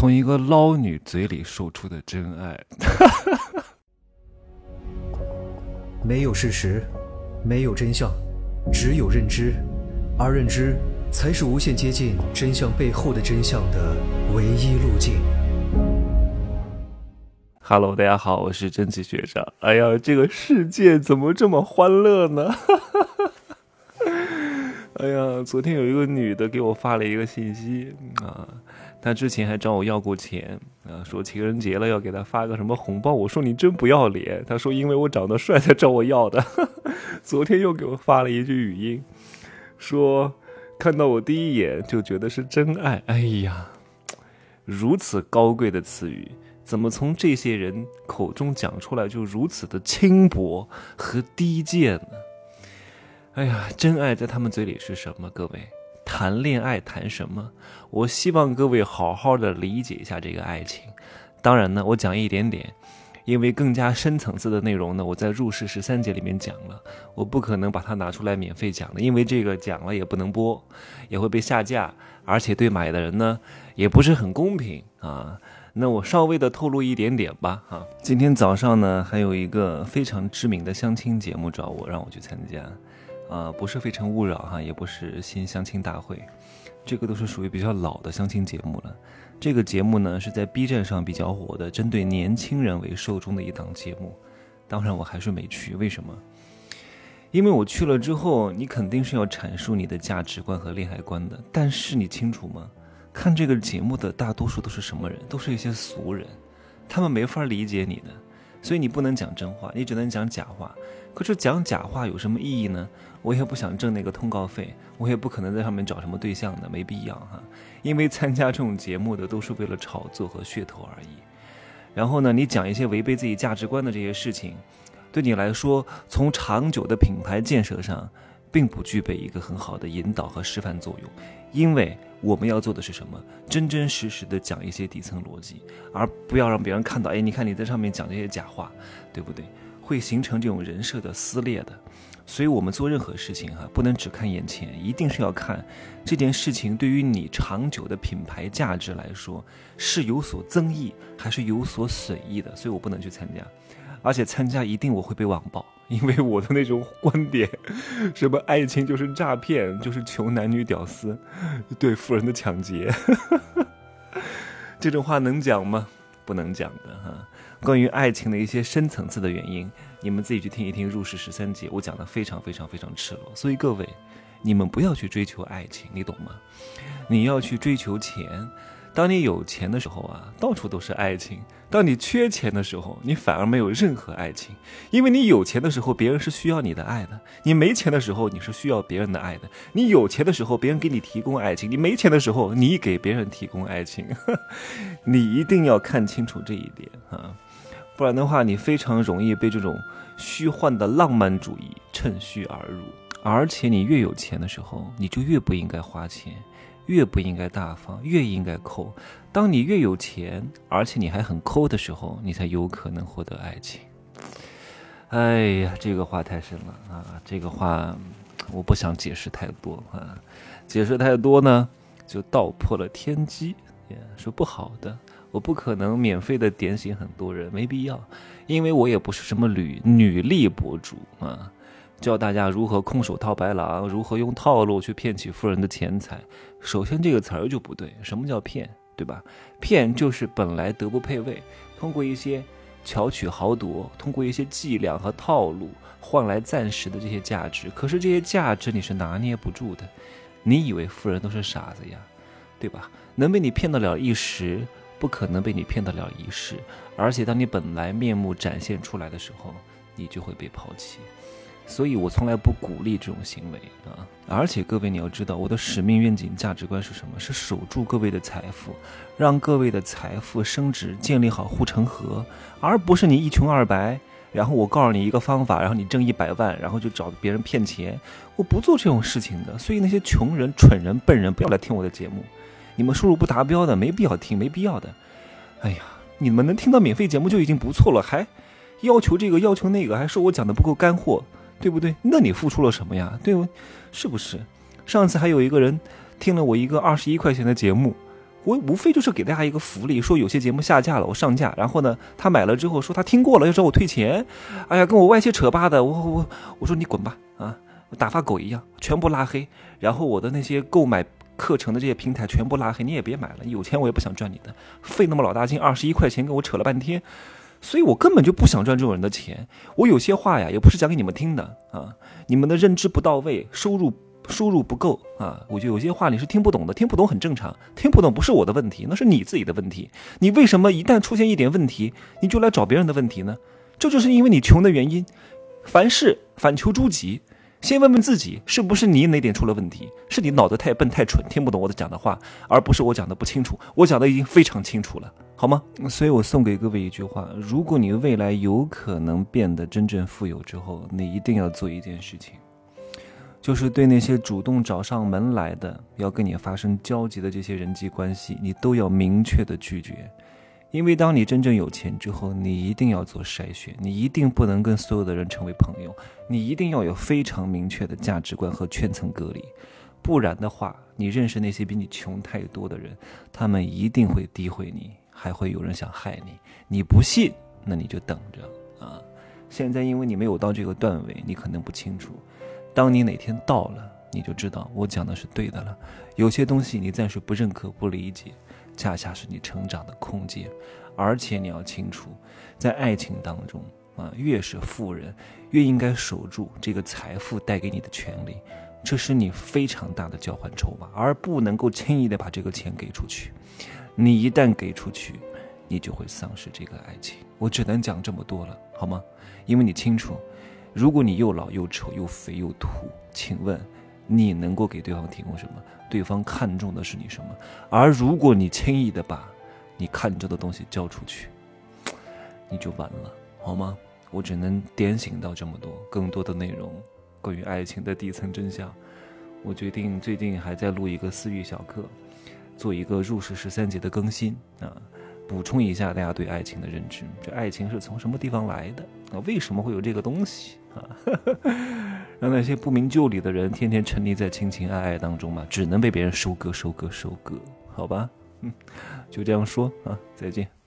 从一个捞女嘴里说出的真爱。没有事实，没有真相，只有认知，而认知才是无限接近真相背后的真相的唯一路径。Hello，大家好，我是真奇学长。哎呀，这个世界怎么这么欢乐呢？哎呀，昨天有一个女的给我发了一个信息啊，她之前还找我要过钱啊，说情人节了要给她发个什么红包。我说你真不要脸。她说因为我长得帅才找我要的。昨天又给我发了一句语音，说看到我第一眼就觉得是真爱。哎呀，如此高贵的词语，怎么从这些人口中讲出来就如此的轻薄和低贱呢？哎呀，真爱在他们嘴里是什么？各位，谈恋爱谈什么？我希望各位好好的理解一下这个爱情。当然呢，我讲一点点，因为更加深层次的内容呢，我在入世十三节里面讲了，我不可能把它拿出来免费讲的，因为这个讲了也不能播，也会被下架，而且对买的人呢也不是很公平啊。那我稍微的透露一点点吧，哈。今天早上呢，还有一个非常知名的相亲节目找我，让我去参加。啊，不是《非诚勿扰》哈，也不是新相亲大会，这个都是属于比较老的相亲节目了。这个节目呢是在 B 站上比较火的，针对年轻人为受众的一档节目。当然我还是没去，为什么？因为我去了之后，你肯定是要阐述你的价值观和恋爱观的。但是你清楚吗？看这个节目的大多数都是什么人？都是一些俗人，他们没法理解你的，所以你不能讲真话，你只能讲假话。可是讲假话有什么意义呢？我也不想挣那个通告费，我也不可能在上面找什么对象的，没必要哈。因为参加这种节目的都是为了炒作和噱头而已。然后呢，你讲一些违背自己价值观的这些事情，对你来说，从长久的品牌建设上，并不具备一个很好的引导和示范作用。因为我们要做的是什么？真真实实的讲一些底层逻辑，而不要让别人看到，哎，你看你在上面讲这些假话，对不对？会形成这种人设的撕裂的。所以，我们做任何事情哈，不能只看眼前，一定是要看这件事情对于你长久的品牌价值来说是有所增益还是有所损益的。所以我不能去参加，而且参加一定我会被网暴，因为我的那种观点，什么爱情就是诈骗，就是穷男女屌丝，对富人的抢劫，这种话能讲吗？不能讲的哈。关于爱情的一些深层次的原因。你们自己去听一听《入世十三节》，我讲的非常非常非常赤裸。所以各位，你们不要去追求爱情，你懂吗？你要去追求钱。当你有钱的时候啊，到处都是爱情；当你缺钱的时候，你反而没有任何爱情。因为你有钱的时候，别人是需要你的爱的；你没钱的时候，你是需要别人的爱的。你有钱的时候，别人给你提供爱情；你没钱的时候，你给别人提供爱情。你一定要看清楚这一点啊！不然的话，你非常容易被这种虚幻的浪漫主义趁虚而入。而且你越有钱的时候，你就越不应该花钱，越不应该大方，越应该抠。当你越有钱，而且你还很抠的时候，你才有可能获得爱情。哎呀，这个话太深了啊！这个话我不想解释太多啊，解释太多呢，就道破了天机，也是不好的。我不可能免费的点醒很多人，没必要，因为我也不是什么女女力博主啊，教大家如何空手套白狼，如何用套路去骗取富人的钱财。首先这个词儿就不对，什么叫骗，对吧？骗就是本来德不配位，通过一些巧取豪夺，通过一些伎俩和套路换来暂时的这些价值。可是这些价值你是拿捏不住的，你以为富人都是傻子呀，对吧？能被你骗得了一时。不可能被你骗得了一世，而且当你本来面目展现出来的时候，你就会被抛弃。所以我从来不鼓励这种行为啊！而且各位你要知道，我的使命、愿景、价值观是什么？是守住各位的财富，让各位的财富升值，建立好护城河，而不是你一穷二白，然后我告诉你一个方法，然后你挣一百万，然后就找别人骗钱。我不做这种事情的。所以那些穷人、蠢人、笨人，不要来听我的节目。你们收入不达标的，没必要听，没必要的。哎呀，你们能听到免费节目就已经不错了，还要求这个要求那个，还说我讲的不够干货，对不对？那你付出了什么呀？对，是不是？上次还有一个人听了我一个二十一块钱的节目，我无非就是给大家一个福利，说有些节目下架了，我上架，然后呢，他买了之后说他听过了要找我退钱，哎呀，跟我歪七扯八的，我我我说你滚吧啊，打发狗一样，全部拉黑，然后我的那些购买课程的这些平台全部拉黑，你也别买了，有钱我也不想赚你的，费那么老大劲，二十一块钱跟我扯了半天，所以我根本就不想赚这种人的钱，我有些话呀也不是讲给你们听的啊，你们的认知不到位，收入。收入不够啊，我觉得有些话你是听不懂的，听不懂很正常，听不懂不是我的问题，那是你自己的问题。你为什么一旦出现一点问题，你就来找别人的问题呢？这就是因为你穷的原因。凡事反求诸己，先问问自己，是不是你哪点出了问题？是你脑子太笨太蠢，听不懂我的讲的话，而不是我讲的不清楚。我讲的已经非常清楚了，好吗？所以我送给各位一句话：如果你未来有可能变得真正富有之后，你一定要做一件事情。就是对那些主动找上门来的，要跟你发生交集的这些人际关系，你都要明确的拒绝。因为当你真正有钱之后，你一定要做筛选，你一定不能跟所有的人成为朋友，你一定要有非常明确的价值观和圈层隔离。不然的话，你认识那些比你穷太多的人，他们一定会诋毁你，还会有人想害你。你不信，那你就等着啊！现在因为你没有到这个段位，你可能不清楚。当你哪天到了，你就知道我讲的是对的了。有些东西你暂时不认可、不理解，恰恰是你成长的空间。而且你要清楚，在爱情当中啊，越是富人，越应该守住这个财富带给你的权利，这是你非常大的交换筹码，而不能够轻易的把这个钱给出去。你一旦给出去，你就会丧失这个爱情。我只能讲这么多了，好吗？因为你清楚。如果你又老又丑又肥又土，请问你能够给对方提供什么？对方看重的是你什么？而如果你轻易的把你看重的东西交出去，你就完了，好吗？我只能点醒到这么多，更多的内容关于爱情的底层真相。我决定最近还在录一个私域小课，做一个入世十三节的更新啊。补充一下大家对爱情的认知，这爱情是从什么地方来的啊？为什么会有这个东西啊？让那些不明就里的人天天沉溺在情情爱爱当中嘛，只能被别人收割、收割、收割，好吧？嗯，就这样说啊，再见。